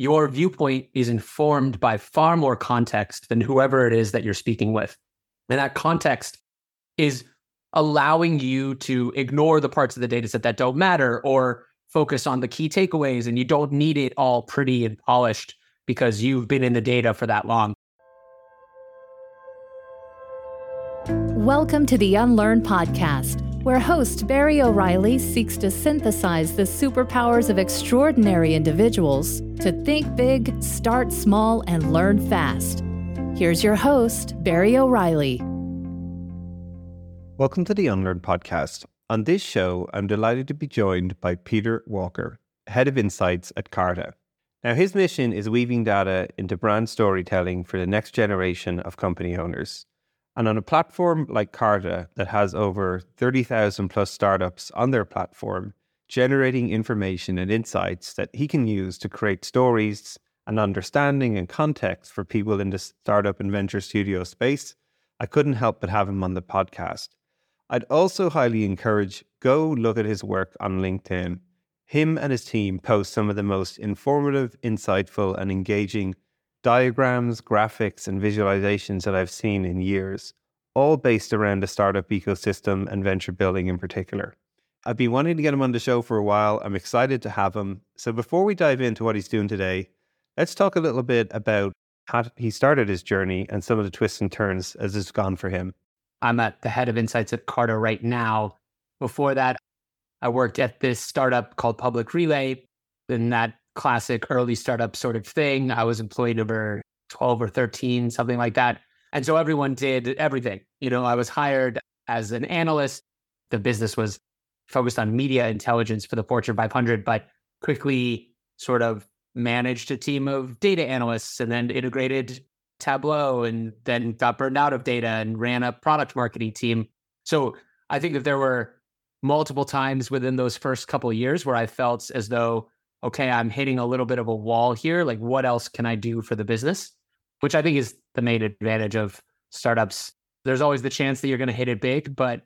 your viewpoint is informed by far more context than whoever it is that you're speaking with. And that context is allowing you to ignore the parts of the data set that don't matter or focus on the key takeaways. And you don't need it all pretty and polished because you've been in the data for that long. Welcome to the Unlearn Podcast, where host Barry O'Reilly seeks to synthesize the superpowers of extraordinary individuals to think big, start small, and learn fast. Here's your host, Barry O'Reilly. Welcome to the Unlearn Podcast. On this show, I'm delighted to be joined by Peter Walker, Head of Insights at Carta. Now, his mission is weaving data into brand storytelling for the next generation of company owners. And on a platform like Carta that has over 30,000 plus startups on their platform, generating information and insights that he can use to create stories and understanding and context for people in the startup and venture studio space, I couldn't help but have him on the podcast. I'd also highly encourage go look at his work on LinkedIn. Him and his team post some of the most informative, insightful, and engaging diagrams, graphics, and visualizations that I've seen in years, all based around the startup ecosystem and venture building in particular. I've been wanting to get him on the show for a while. I'm excited to have him. So before we dive into what he's doing today, let's talk a little bit about how he started his journey and some of the twists and turns as it's gone for him. I'm at the head of insights at Carta right now. Before that, I worked at this startup called Public Relay. In that classic early startup sort of thing. I was employed over 12 or 13, something like that. And so everyone did everything. You know, I was hired as an analyst. The business was focused on media intelligence for the Fortune 500, but quickly sort of managed a team of data analysts and then integrated Tableau and then got burned out of data and ran a product marketing team. So I think that there were multiple times within those first couple years where I felt as though okay, I'm hitting a little bit of a wall here. Like, what else can I do for the business? Which I think is the main advantage of startups. There's always the chance that you're going to hit it big, but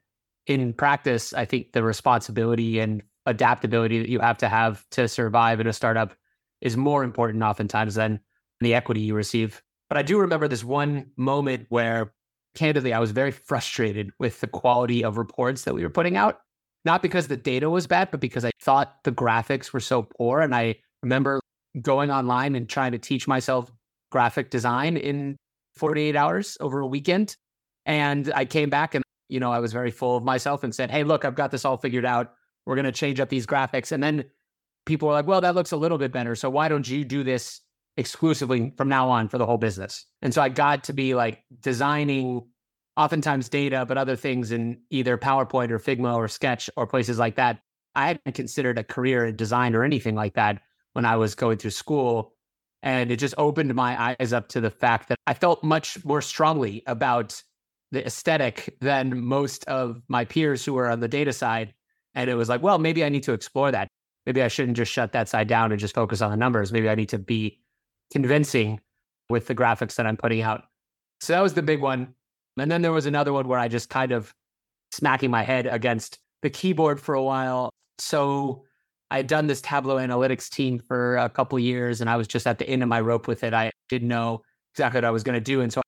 in practice, I think the responsibility and adaptability that you have to have to survive in a startup is more important oftentimes than the equity you receive. But I do remember this one moment where, candidly, I was very frustrated with the quality of reports that we were putting out not because the data was bad, but because I thought the graphics were so poor. And I remember going online and trying to teach myself graphic design in 48 hours over a weekend. And I came back and, you know, I was very full of myself and said, Hey, look, I've got this all figured out. We're going to change up these graphics. And then people were like, Well, that looks a little bit better. So why don't you do this exclusively from now on for the whole business? And so I got to be like designing oftentimes data, but other things in either PowerPoint or Figma or Sketch or places like that. I hadn't considered a career in design or anything like that when I was going through school. And it just opened my eyes up to the fact that I felt much more strongly about the aesthetic than most of my peers who were on the data side. And it was like, well, maybe I need to explore that. Maybe I shouldn't just shut that side down and just focus on the numbers. Maybe I need to be convincing with the graphics that I'm putting out. So that was the big one. And then there was another one where I just kind of smacking my head against the keyboard for a while. So I had done this Tableau analytics team for a couple years and I was just at the end of my rope with it. I didn't know exactly what I was going to do. And so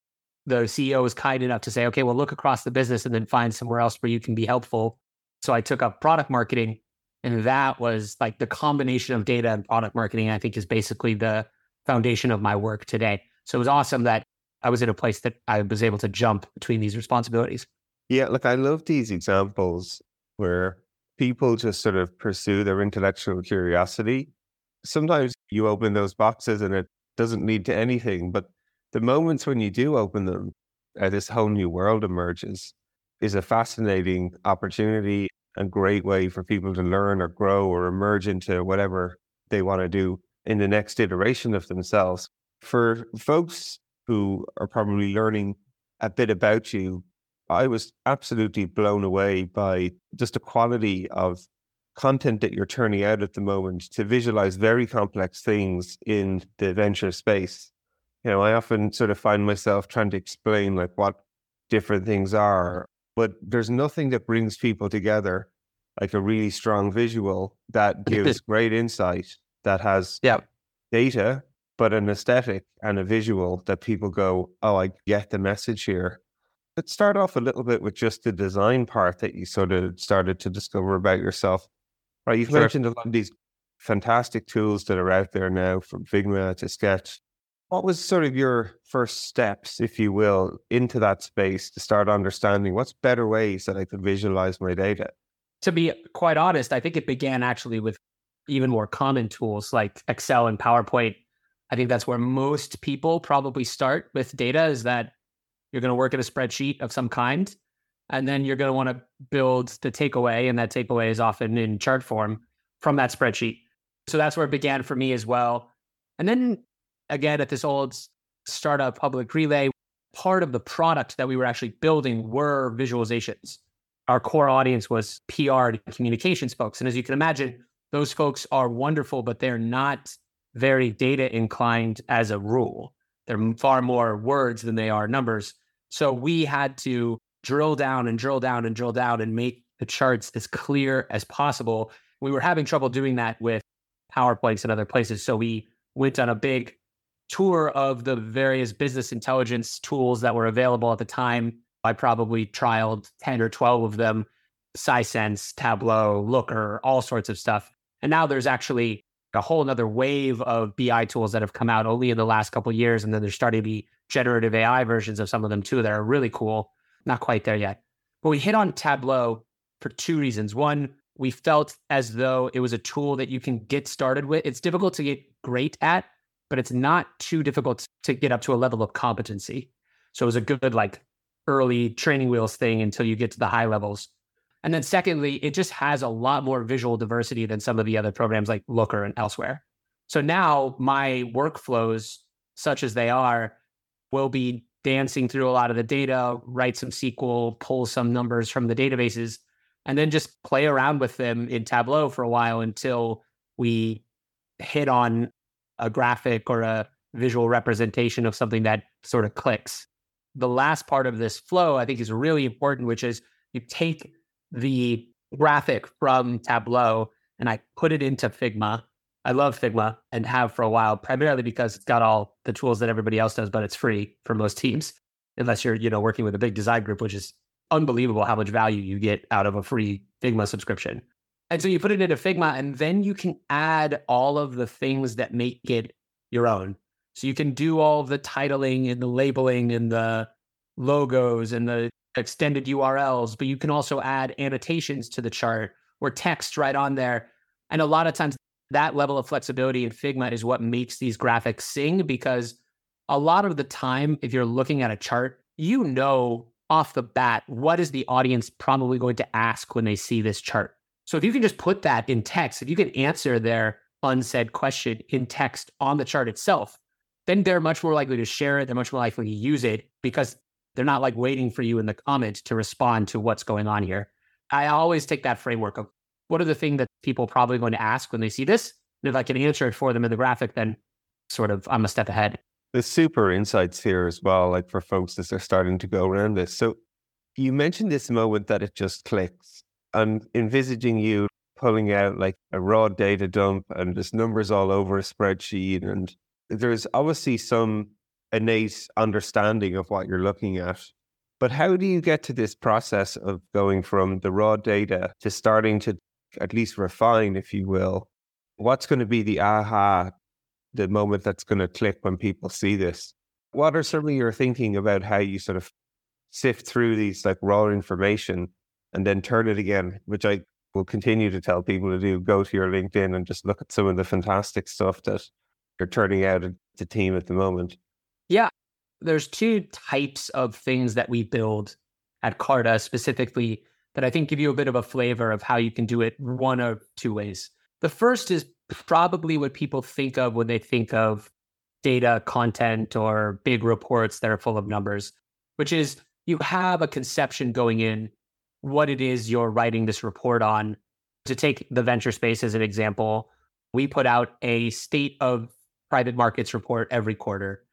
the CEO was kind enough to say, okay, well, look across the business and then find somewhere else where you can be helpful. So I took up product marketing. And that was like the combination of data and product marketing, I think is basically the foundation of my work today. So it was awesome that I was in a place that I was able to jump between these responsibilities. Yeah, look, I love these examples where people just sort of pursue their intellectual curiosity. Sometimes you open those boxes and it doesn't lead to anything, but the moments when you do open them, uh, this whole new world emerges is a fascinating opportunity and great way for people to learn or grow or emerge into whatever they want to do in the next iteration of themselves. For folks who are probably learning a bit about you, I was absolutely blown away by just the quality of content that you're turning out at the moment to visualize very complex things in the venture space. You know, I often sort of find myself trying to explain like what different things are, but there's nothing that brings people together like a really strong visual that gives great insight that has yeah. data but an aesthetic and a visual that people go, oh, I get the message here. Let's start off a little bit with just the design part that you sort of started to discover about yourself. Right. You've sure. mentioned a lot of these fantastic tools that are out there now from Figma to Sketch. What was sort of your first steps, if you will, into that space to start understanding what's better ways that I could visualize my data? To be quite honest, I think it began actually with even more common tools like Excel and PowerPoint. I think that's where most people probably start with data is that you're going to work at a spreadsheet of some kind, and then you're going to want to build the takeaway, and that takeaway is often in chart form from that spreadsheet. So that's where it began for me as well. And then again, at this old startup public relay, part of the product that we were actually building were visualizations. Our core audience was PR and communications folks. And as you can imagine, those folks are wonderful, but they're not very data inclined as a rule. They're far more words than they are numbers. So we had to drill down and drill down and drill down and make the charts as clear as possible. We were having trouble doing that with PowerPoints and other places. So we went on a big tour of the various business intelligence tools that were available at the time. I probably trialed 10 or 12 of them Sisense, Tableau, Looker, all sorts of stuff. And now there's actually a whole another wave of BI tools that have come out only in the last couple years. And then there's starting to be generative AI versions of some of them too that are really cool. Not quite there yet. But we hit on Tableau for two reasons. One, we felt as though it was a tool that you can get started with. It's difficult to get great at, but it's not too difficult to get up to a level of competency. So it was a good like early training wheels thing until you get to the high levels. And then secondly, it just has a lot more visual diversity than some of the other programs like Looker and elsewhere. So now my workflows, such as they are, will be dancing through a lot of the data, write some SQL, pull some numbers from the databases, and then just play around with them in Tableau for a while until we hit on a graphic or a visual representation of something that sort of clicks. The last part of this flow, I think, is really important, which is you take the graphic from Tableau and I put it into Figma. I love Figma and have for a while, primarily because it's got all the tools that everybody else does, but it's free for most teams, unless you're, you know, working with a big design group, which is unbelievable how much value you get out of a free Figma subscription. And so you put it into Figma, and then you can add all of the things that make it your own. So you can do all the titling and the labeling and the logos and the extended URLs, but you can also add annotations to the chart or text right on there. And a lot of times that level of flexibility in Figma is what makes these graphics sing because a lot of the time, if you're looking at a chart, you know off the bat, what is the audience probably going to ask when they see this chart? So if you can just put that in text, if you can answer their unsaid question in text on the chart itself, then they're much more likely to share it. They're much more likely to use it because they're not like waiting for you in the comment to respond to what's going on here. I always take that framework of what are the things that people probably going to ask when they see this? And if I can answer it for them in the graphic, then sort of I'm a step ahead. There's super insights here as well, like for folks as they're starting to go around this. So you mentioned this moment that it just clicks. I'm envisaging you pulling out like a raw data dump and there's numbers all over a spreadsheet. And there's obviously some innate understanding of what you're looking at. But how do you get to this process of going from the raw data to starting to at least refine, if you will? What's going to be the aha the moment that's going to click when people see this. What are some of your thinking about how you sort of sift through these like raw information and then turn it again, which I will continue to tell people to do. Go to your LinkedIn and just look at some of the fantastic stuff that you're turning out at the team at the moment. Yeah. There's two types of things that we build at Carta specifically that I think give you a bit of a flavor of how you can do it one of two ways. The first is probably what people think of when they think of data content or big reports that are full of numbers, which is you have a conception going in what it is you're writing this report on. To take the venture space as an example, we put out a state of private markets report every quarter.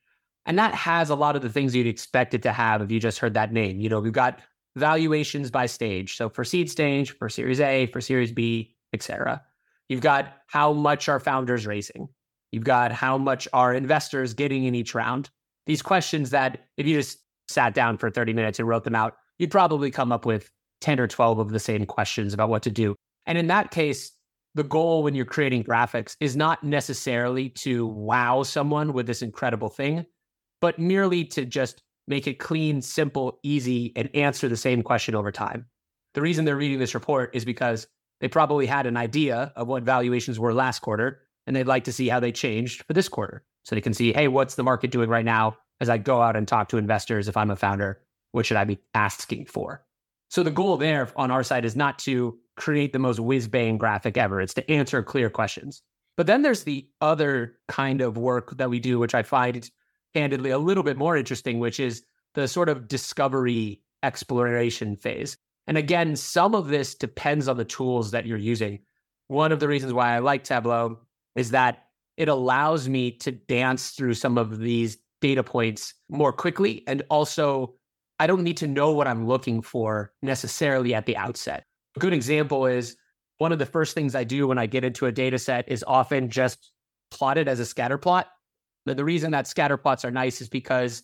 And that has a lot of the things you'd expect it to have if you just heard that name. You know, we've got valuations by stage. So for seed stage, for series A, for series B, et cetera. You've got how much our founders raising. You've got how much are investors getting in each round? These questions that if you just sat down for 30 minutes and wrote them out, you'd probably come up with 10 or 12 of the same questions about what to do. And in that case, the goal when you're creating graphics is not necessarily to wow someone with this incredible thing, but merely to just make it clean, simple, easy, and answer the same question over time. The reason they're reading this report is because they probably had an idea of what valuations were last quarter, and they'd like to see how they changed for this quarter. So they can see, hey, what's the market doing right now as I go out and talk to investors if I'm a founder? What should I be asking for? So the goal there on our side is not to create the most whiz bang graphic ever. It's to answer clear questions. But then there's the other kind of work that we do, which I find candidly a little bit more interesting, which is the sort of discovery exploration phase. And again, some of this depends on the tools that you're using. One of the reasons why I like Tableau is that it allows me to dance through some of these data points more quickly. And also, I don't need to know what I'm looking for necessarily at the outset. A good example is one of the first things I do when I get into a data set is often just plot it as a scatter plot. And the reason that scatter plots are nice is because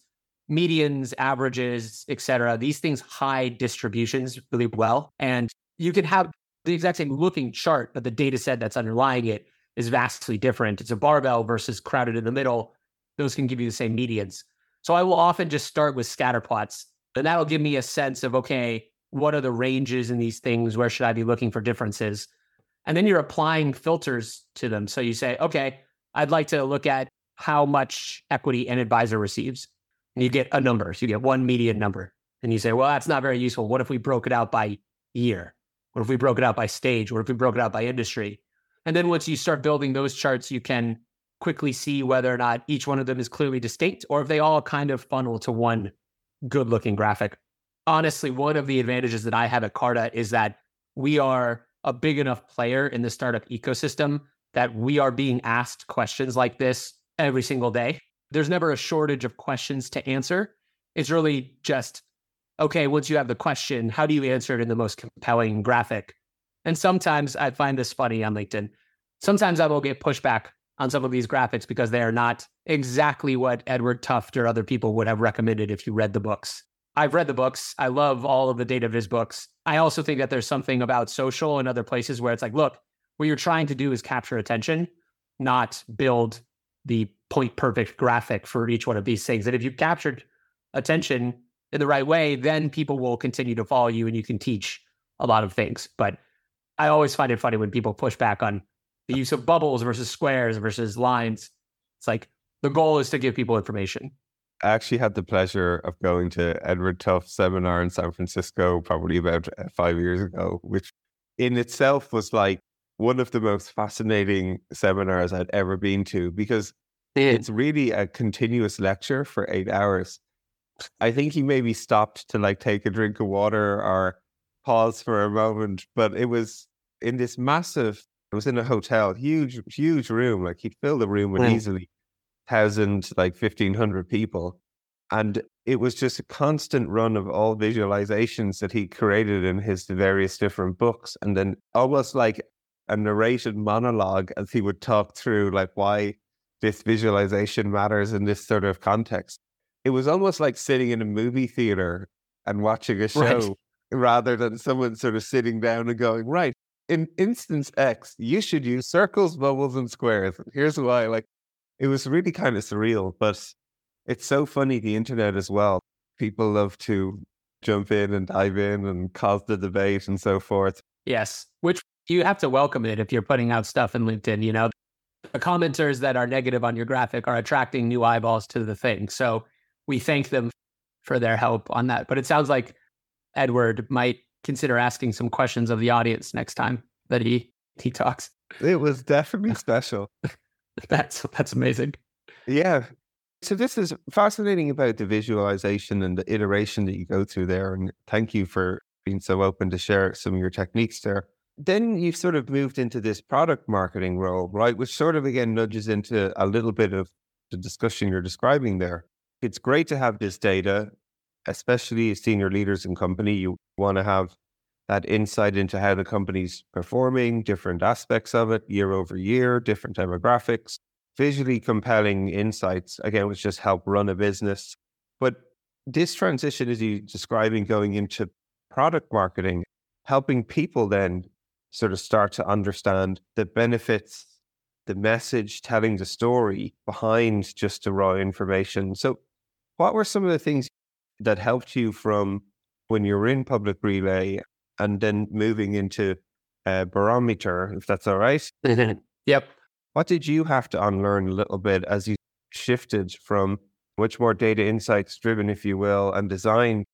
medians, averages, etc. these things hide distributions really well. And you can have the exact same looking chart, but the data set that's underlying it is vastly different. It's a barbell versus crowded in the middle. Those can give you the same medians. So I will often just start with scatter plots. And that'll give me a sense of, okay, what are the ranges in these things? Where should I be looking for differences? And then you're applying filters to them. So you say, okay, I'd like to look at how much equity an advisor receives. And you get a number. So you get one median number. And you say, well, that's not very useful. What if we broke it out by year? What if we broke it out by stage? What if we broke it out by industry? And then once you start building those charts, you can quickly see whether or not each one of them is clearly distinct or if they all kind of funnel to one good looking graphic honestly, one of the advantages that I have at Carta is that we are a big enough player in the startup ecosystem that we are being asked questions like this every single day. There's never a shortage of questions to answer. It's really just, okay, once you have the question, how do you answer it in the most compelling graphic? And sometimes I find this funny on LinkedIn. Sometimes I will get pushback on some of these graphics because they are not exactly what Edward Tufte or other people would have recommended if you read the books. I've read the books. I love all of the data viz books. I also think that there's something about social and other places where it's like, look, what you're trying to do is capture attention, not build the point perfect graphic for each one of these things. And if you captured attention in the right way, then people will continue to follow you and you can teach a lot of things. But I always find it funny when people push back on the use of bubbles versus squares versus lines. It's like the goal is to give people information. I actually had the pleasure of going to Edward Tufte's seminar in San Francisco probably about five years ago, which in itself was like one of the most fascinating seminars I'd ever been to because it's really a continuous lecture for eight hours. I think he maybe stopped to like take a drink of water or pause for a moment, but it was in this massive, it was in a hotel, huge, huge room. Like he'd fill the room with mm. easily thousand, like fifteen hundred people, and it was just a constant run of all visualizations that he created in his various different books, and then almost like a narrated monologue as he would talk through like why this visualization matters in this sort of context. It was almost like sitting in a movie theater and watching a show right. rather than someone sort of sitting down and going, right, in instance X, you should use circles, bubbles, and squares. Here's why. Like it was really kind of surreal, but it's so funny the internet as well. People love to jump in and dive in and cause the debate and so forth. Yes, which you have to welcome it if you're putting out stuff in LinkedIn. You know, the commenters that are negative on your graphic are attracting new eyeballs to the thing. So we thank them for their help on that. But it sounds like Edward might consider asking some questions of the audience next time that he he talks. It was definitely special. That's that's amazing. Yeah. So this is fascinating about the visualization and the iteration that you go through there. And thank you for being so open to share some of your techniques there. Then you've sort of moved into this product marketing role, right? Which sort of again nudges into a little bit of the discussion you're describing there. It's great to have this data, especially as senior leaders in company. You want to have that insight into how the company's performing, different aspects of it year over year, different demographics. visually compelling insights, again, which just help run a business. But this transition, as you're describing, going into product marketing, helping people then sort of start to understand the benefits, the message, telling the story behind just the raw information. So, what were some of the things that helped you from when you were in public relay and then moving into a barometer, if that's all right? Mm-hmm. yep. What did you have to unlearn a little bit as you shifted from much more data insights driven, if you will, and design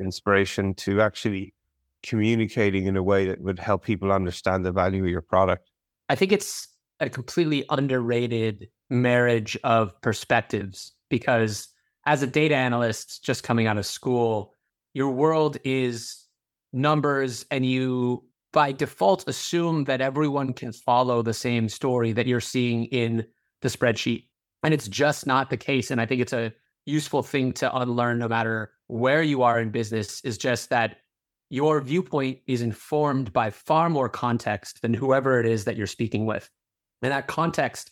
inspiration to actually communicating in a way that would help people understand the value of your product? I think it's a completely underrated marriage of perspectives because as a data analyst just coming out of school, your world is numbers and you by default assume that everyone can follow the same story that you're seeing in the spreadsheet. And it's just not the case. And I think it's a useful thing to unlearn no matter where you are in business is just that your viewpoint is informed by far more context than whoever it is that you're speaking with. And that context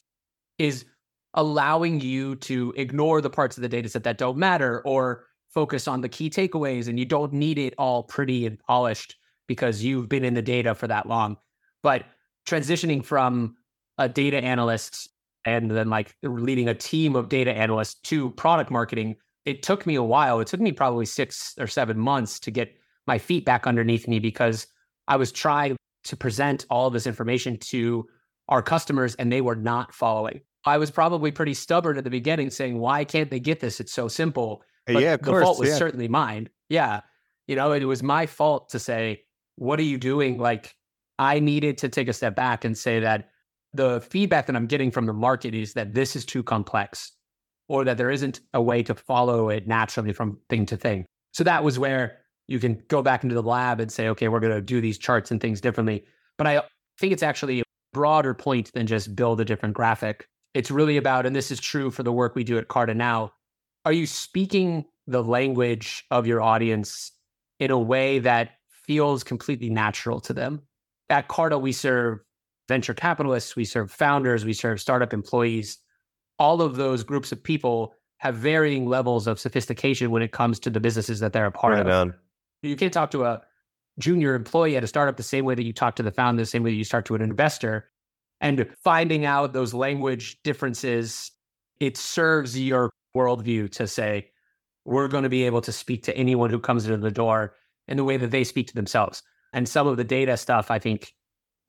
is allowing you to ignore the parts of the data set that don't matter or focus on the key takeaways. And you don't need it all pretty and polished because you've been in the data for that long. But transitioning from a data analyst and then like leading a team of data analysts to product marketing, it took me a while. It took me probably six or seven months to get my feet back underneath me because I was trying to present all this information to our customers and they were not following. I was probably pretty stubborn at the beginning saying, why can't they get this? It's so simple. Uh, but yeah, the course, fault was yeah. certainly mine. Yeah. You know, it was my fault to say, what are you doing? Like, I needed to take a step back and say that the feedback that I'm getting from the market is that this is too complex or that there isn't a way to follow it naturally from thing to thing. So that was where you can go back into the lab and say, okay, we're going to do these charts and things differently. But I think it's actually a broader point than just build a different graphic. It's really about, and this is true for the work we do at Carta now, are you speaking the language of your audience in a way that feels completely natural to them? At Carta, we serve venture capitalists, we serve founders, we serve startup employees. All of those groups of people have varying levels of sophistication when it comes to the businesses that they're a part Right of. on. You can't talk to a junior employee at a startup the same way that you talk to the founder, the same way that you start to an investor. And finding out those language differences, it serves your worldview to say, we're going to be able to speak to anyone who comes into the door in the way that they speak to themselves. And some of the data stuff, I think,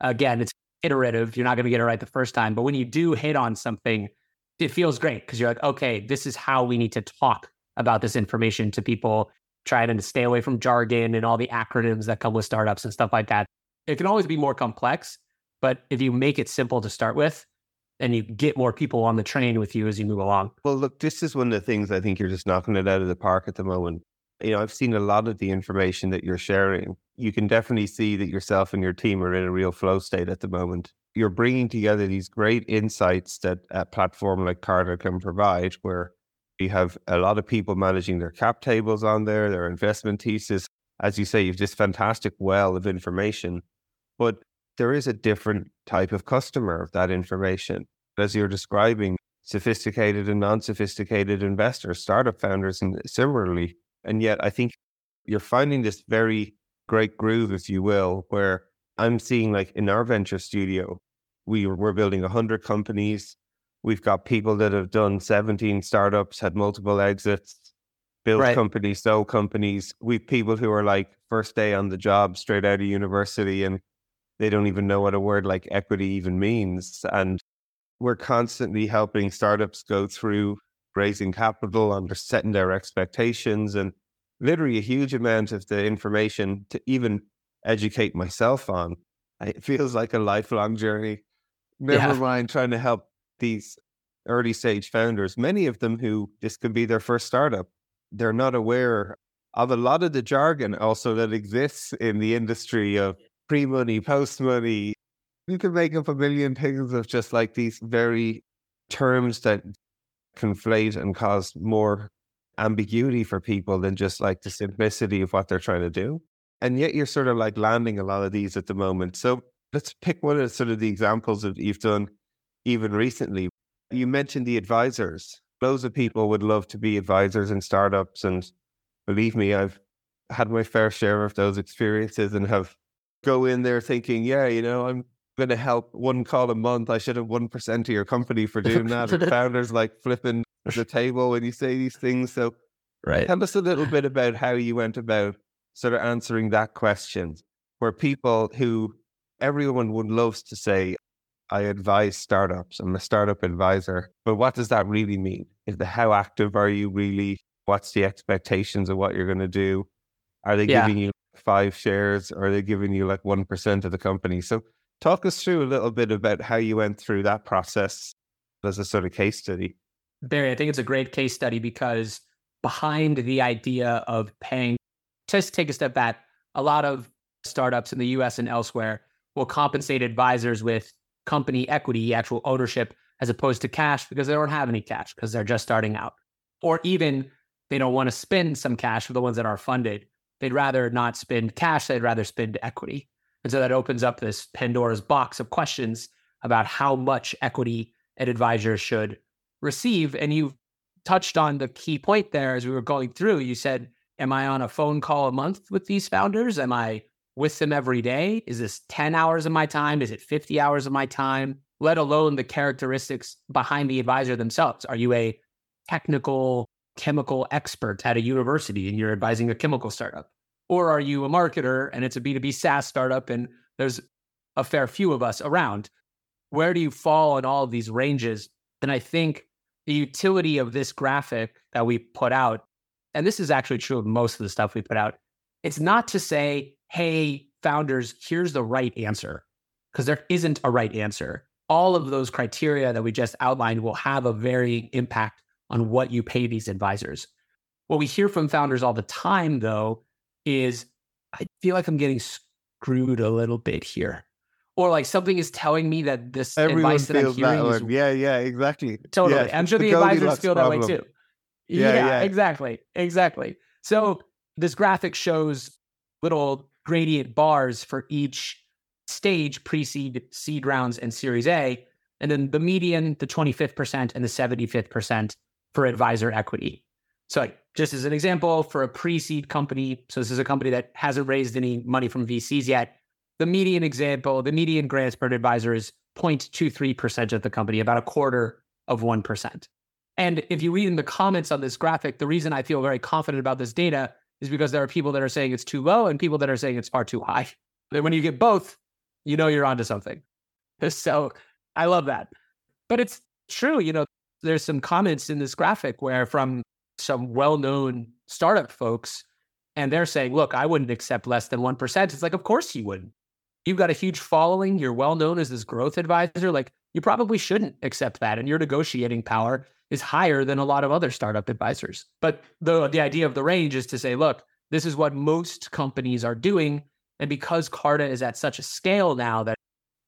again, it's iterative. You're not going to get it right the first time. But when you do hit on something, it feels great because you're like, okay, this is how we need to talk about this information to people trying to stay away from jargon and all the acronyms that come with startups and stuff like that. It can always be more complex, but if you make it simple to start with, and you get more people on the train with you as you move along. Well, look, this is one of the things I think you're just knocking it out of the park at the moment. You know, I've seen a lot of the information that you're sharing. You can definitely see that yourself and your team are in a real flow state at the moment. You're bringing together these great insights that a platform like Carta can provide, where you have a lot of people managing their cap tables on there, their investment thesis. As you say, you've this fantastic well of information, but there is a different type of customer of that information. As you're describing, sophisticated and non sophisticated investors, startup founders, and similarly. And yet, I think you're finding this very great groove, if you will, where I'm seeing like in our venture studio, we, we're building 100 companies. We've got people that have done 17 startups, had multiple exits, built Right. companies, sold companies. We've people who are like first day on the job, straight out of university, and they don't even know what a word like equity even means. And we're constantly helping startups go through raising capital, under setting their expectations, and literally a huge amount of the information to even educate myself on. It feels like a lifelong journey. Never Yeah. mind trying to help these early stage founders, many of them who this could be their first startup. They're not aware of a lot of the jargon also that exists in the industry of pre money, post money. You can make up a million things of just like these very terms that conflate and cause more ambiguity for people than just like the simplicity of what they're trying to do. And yet you're sort of like landing a lot of these at the moment. So let's pick one of sort of the examples that you've done even recently. You mentioned the advisors. Loads of people would love to be advisors in startups. And believe me, I've had my fair share of those experiences and have go in there thinking, yeah, you know, I'm going to help one call a month. I should have 1% of your company for doing that. and founders like flipping the table when you say these things. So right. tell us a little bit about how you went about sort of answering that question where people who everyone would loves to say, I advise startups. I'm a startup advisor. But what does that really mean? Is the how active are you really? What's the expectations of what you're going to do? Are they yeah. giving you five shares or are they giving you like 1% of the company? So talk us through a little bit about how you went through that process as a sort of case study. Barry, I think it's a great case study because behind the idea of paying, just take a step back, a lot of startups in the US and elsewhere will compensate advisors with company equity, actual ownership, as opposed to cash because they don't have any cash because they're just starting out. Or even they don't want to spend some cash for the ones that are funded. They'd rather not spend cash, they'd rather spend equity. And so that opens up this Pandora's box of questions about how much equity an advisor should receive. And you touched on the key point there as we were going through. You said, Am I on a phone call a month with these founders? Am I with them every day? Is this 10 hours of my time? Is it 50 hours of my time? Let alone the characteristics behind the advisor themselves. Are you a technical chemical expert at a university and you're advising a chemical startup? Or are you a marketer and it's a B2B SaaS startup and there's a fair few of us around? Where do you fall in all of these ranges? And I think the utility of this graphic that we put out, and this is actually true of most of the stuff we put out, it's not to say, hey, founders, here's the right answer, because there isn't a right answer. All of those criteria that we just outlined will have a very impact on what you pay these advisors. What we hear from founders all the time, though, is I feel like I'm getting screwed a little bit here. Or like something is telling me that this Everyone advice that I'm hearing that is yeah, yeah, exactly. Totally. Yeah, I'm sure the, the advisors feel problem. that way too. Yeah, yeah, yeah, exactly. Exactly. So this graphic shows little gradient bars for each stage pre-seed, seed rounds, and Series A, and then the median, the 25th percent, and the 75th percent for advisor equity. So, just as an example, for a pre-seed company, so this is a company that hasn't raised any money from VCs yet. The median example, the median grants per advisor is 0.23% of the company, about a quarter of 1%. And if you read in the comments on this graphic, the reason I feel very confident about this data is because there are people that are saying it's too low and people that are saying it's far too high. And when you get both, you know you're onto something. So I love that. But it's true, you know, there's some comments in this graphic where from some well-known startup folks, and they're saying, look, I wouldn't accept less than 1%. It's like, of course you wouldn't. You've got a huge following. You're well known as this growth advisor. Like, you probably shouldn't accept that. And your negotiating power is higher than a lot of other startup advisors. But the, the idea of the range is to say, look, this is what most companies are doing. And because Carta is at such a scale now that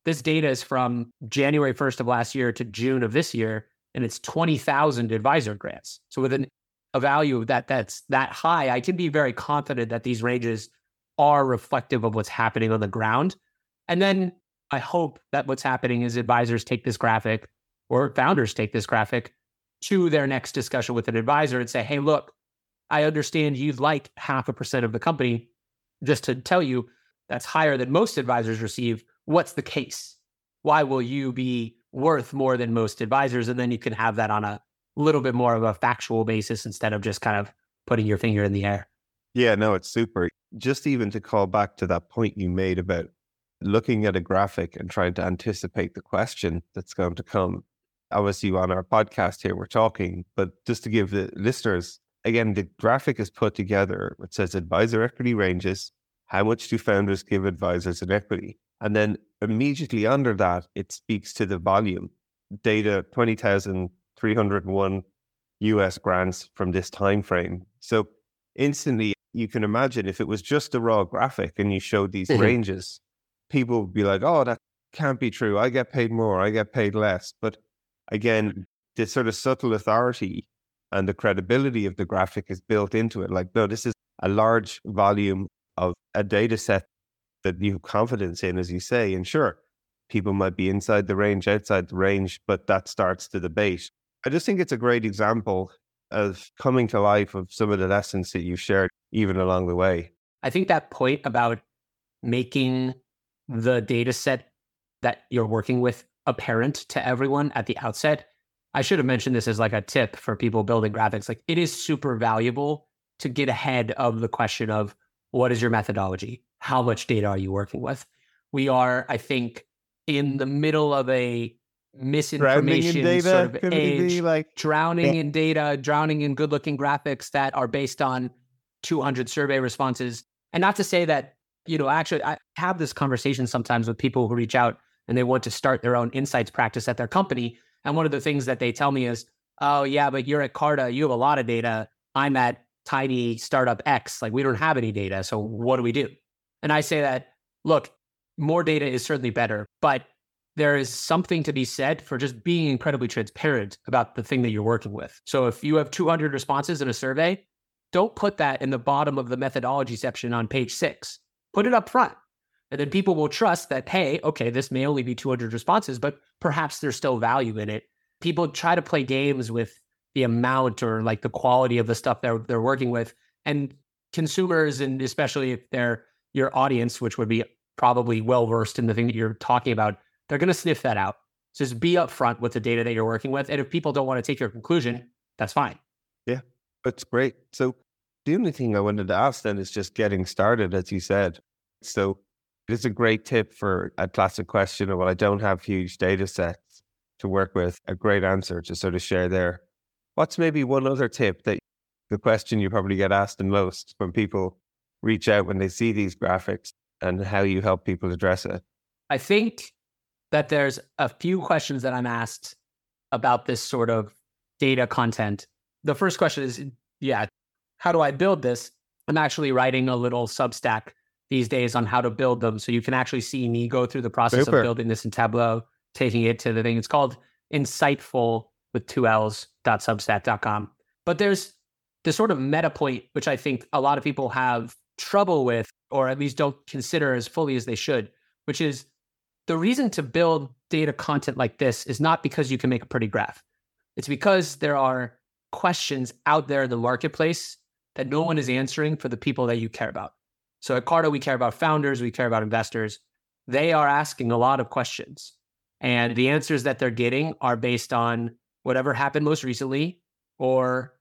this data is from January 1st of last year to June of this year, and it's 20,000 advisor grants. So with an, a value that that's that high, I can be very confident that these ranges are reflective of what's happening on the ground. And then I hope that what's happening is advisors take this graphic or founders take this graphic to their next discussion with an advisor and say, hey, look, I understand you'd like half a percent of the company. Just to tell you, that's higher than most advisors receive. What's the case? Why will you be worth more than most advisors? And then you can have that on a little bit more of a factual basis instead of just kind of putting your finger in the air. Yeah, no, it's super. Just even to call back to that point you made about looking at a graphic and trying to anticipate the question that's going to come obviously on our podcast here we're talking, but just to give the listeners again, the graphic is put together. It says advisor equity ranges. How much do founders give advisors in equity? And then immediately under that, it speaks to the volume data 20,301 US grants from this time frame. So instantly, you can imagine if it was just a raw graphic and you showed these mm-hmm. ranges, people would be like, oh, that can't be true. I get paid more, I get paid less. But again, mm. the sort of subtle authority and the credibility of the graphic is built into it. Like, no, this is a large volume of a data set that you have confidence in, as you say. And sure, people might be inside the range, outside the range, but that starts the debate. I just think it's a great example of coming to life of some of the lessons that you've shared even along the way. I think that point about making the data set that you're working with apparent to everyone at the outset. I should have mentioned this as like a tip for people building graphics. Like it is super valuable to get ahead of the question of what is your methodology? How much data are you working with? We are, I think, in the middle of a misinformation data, sort of could it be age, like drowning Yeah. in data, drowning in good looking graphics that are based on 200 survey responses. And not to say that, you know, actually, I have this conversation sometimes with people who reach out and they want to start their own insights practice at their company. And one of the things that they tell me is, oh, yeah, but you're at Carta, you have a lot of data. I'm at tiny startup X. Like, we don't have any data. So, what do we do? And I say that, look, more data is certainly better, but there is something to be said for just being incredibly transparent about the thing that you're working with. So if you have 200 responses in a survey, don't put that in the bottom of the methodology section on page six. Put it up front. And then people will trust that, hey, okay, this may only be 200 responses, but perhaps there's still value in it. People try to play games with the amount or like the quality of the stuff they're, they're working with. And consumers, and especially if they're your audience, which would be probably well versed in the thing that you're talking about, they're going to sniff that out. So just be upfront with the data that you're working with. And if people don't want to take your conclusion, that's fine. Yeah, that's great. So the only thing I wanted to ask then is just getting started, as you said. So it's a great tip for a classic question of, well, I don't have huge data sets to work with. A great answer to sort of share there. What's maybe one other tip that the question you probably get asked the most when people reach out when they see these graphics and how you help people address it? I think that there's a few questions that I'm asked about this sort of data content. The first question is, yeah, how do I build this? I'm actually writing a little Substack these days on how to build them. So you can actually see me go through the process Super. of building this in Tableau, taking it to the thing. It's called insightful with two L's dot substack.com. But there's this sort of meta point, which I think a lot of people have trouble with, or at least don't consider as fully as they should, which is the reason to build data content like this is not because you can make a pretty graph. It's because there are questions out there in the marketplace that no one is answering for the people that you care about. So at Carta, we care about founders, we care about investors. They are asking a lot of questions. And the answers that they're getting are based on whatever happened most recently or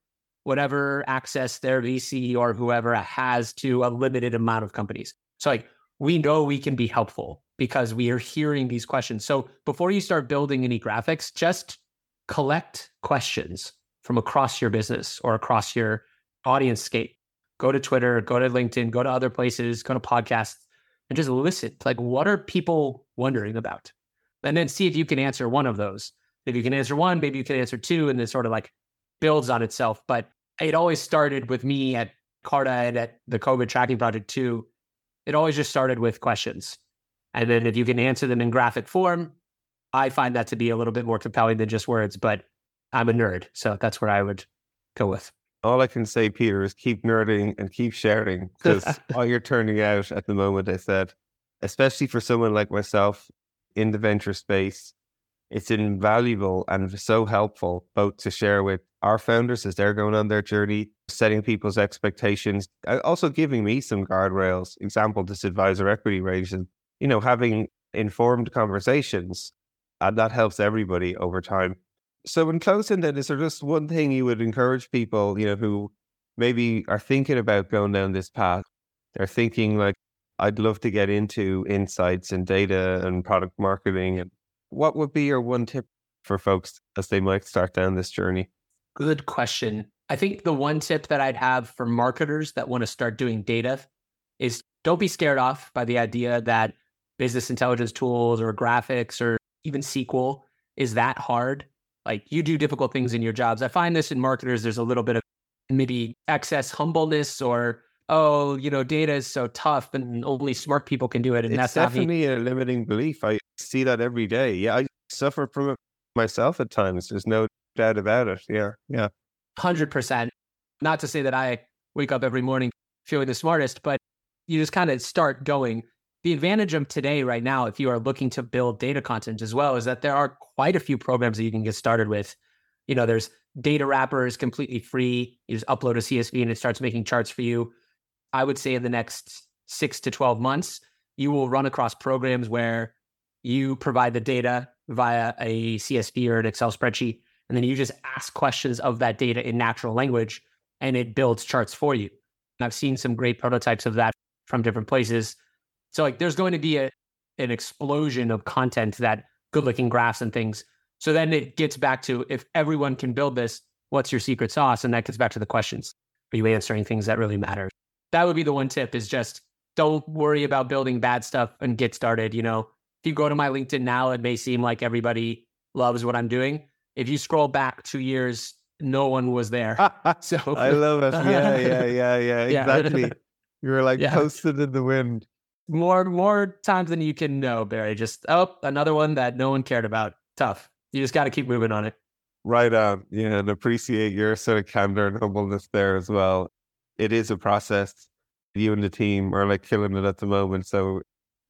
whatever access their VC or whoever has to a limited amount of companies. So like we know we can be helpful because we are hearing these questions. So before you start building any graphics, just collect questions from across your business or across your audience scape. Go to Twitter, go to LinkedIn, go to other places, go to podcasts, and just listen. Like, what are people wondering about? And then see if you can answer one of those. If you can answer one, maybe you can answer two, and then sort of like builds on itself. But it always started with me at Carta and at the COVID tracking project too. It always just started with questions. And then if you can answer them in graphic form, I find that to be a little bit more compelling than just words, but I'm a nerd. So that's where I would go with. All I can say, Peter, is keep nerding and keep sharing because all you're turning out at the moment, I said, especially for someone like myself in the venture space, it's invaluable and so helpful both to share with our founders as they're going on their journey, setting people's expectations, also giving me some guardrails. Example, this advisor equity raise, and you know, having informed conversations, and that helps everybody over time. So, in closing, then, is there just one thing you would encourage people, you know, who maybe are thinking about going down this path? They're thinking like, I'd love to get into insights and data and product marketing. And what would be your one tip for folks as they might start down this journey? Good question. I think the one tip that I'd have for marketers that want to start doing data is don't be scared off by the idea that business intelligence tools or graphics or even SQL is that hard. Like you do difficult things in your jobs. I find this in marketers, there's a little bit of maybe excess humbleness or, oh, you know, data is so tough and only smart people can do it. And it's that's definitely a limiting belief. I see that every day. Yeah, I suffer from it myself at times. There's no doubt about it. Yeah, yeah. Hundred percent. Not to say that I wake up every morning feeling the smartest, but you just kind of start going. The advantage of today, right now, if you are looking to build data content as well, is that there are quite a few programs that you can get started with. You know, there's Datawrapper's completely free. You just upload a CSV and it starts making charts for you. I would say in the next six to 12 months, you will run across programs where you provide the data via a CSV or an Excel spreadsheet, and then you just ask questions of that data in natural language and it builds charts for you. And I've seen some great prototypes of that from different places. So like there's going to be a an explosion of content that good looking graphs and things. So then it gets back to if everyone can build this, what's your secret sauce? And that gets back to the questions. Are you answering things that really matter? That would be the one tip is just don't worry about building bad stuff and get started. You know, if you go to my LinkedIn now, it may seem like everybody loves what I'm doing. If you scroll back two years, no one was there. so I love it. Yeah, yeah, yeah, yeah. Exactly. You were like yeah. posted in the wind more more times than you can know, Barry. Just oh, another one that no one cared about. Tough. You just got to keep moving on it. Right on. Yeah, and appreciate your sort of candor and humbleness there as well. It is a process. You and the team are like killing it at the moment, so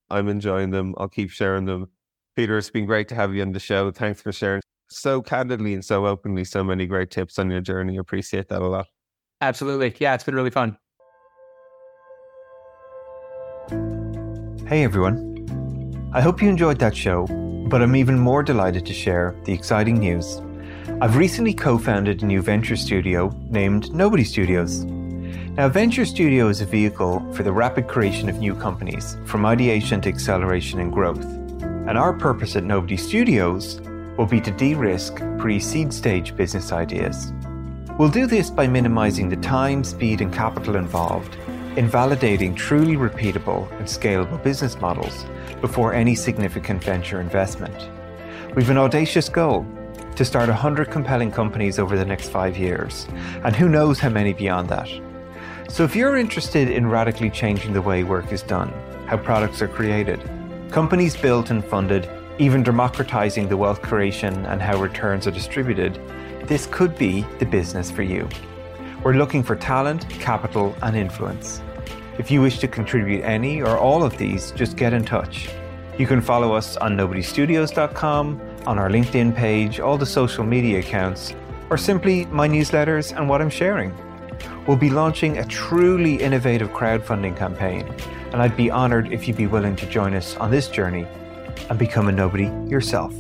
I'm enjoying them. I'll keep sharing them. Peter, it's been great to have you on the show. Thanks for sharing so candidly and so openly so many great tips on your journey. Appreciate that a lot. Absolutely. Yeah, it's been really fun. Hey everyone. I hope you enjoyed that show, but I'm even more delighted to share the exciting news. I've recently co founded a new venture studio named Nobody Studios. Now, Venture Studio is a vehicle for the rapid creation of new companies, from ideation to acceleration and growth. And our purpose at Nobody Studios will be to de risk pre seed stage business ideas. We'll do this by minimizing the time, speed, and capital involved in validating truly repeatable and scalable business models before any significant venture investment. We've an audacious goal to start 100 compelling companies over the next five years, and who knows how many beyond that. So, if you're interested in radically changing the way work is done, how products are created, companies built and funded, even democratizing the wealth creation and how returns are distributed, this could be the business for you. We're looking for talent, capital, and influence. If you wish to contribute any or all of these, just get in touch. You can follow us on nobodystudios.com, on our LinkedIn page, all the social media accounts, or simply my newsletters and what I'm sharing. We'll be launching a truly innovative crowdfunding campaign, and I'd be honored if you'd be willing to join us on this journey and become a nobody yourself.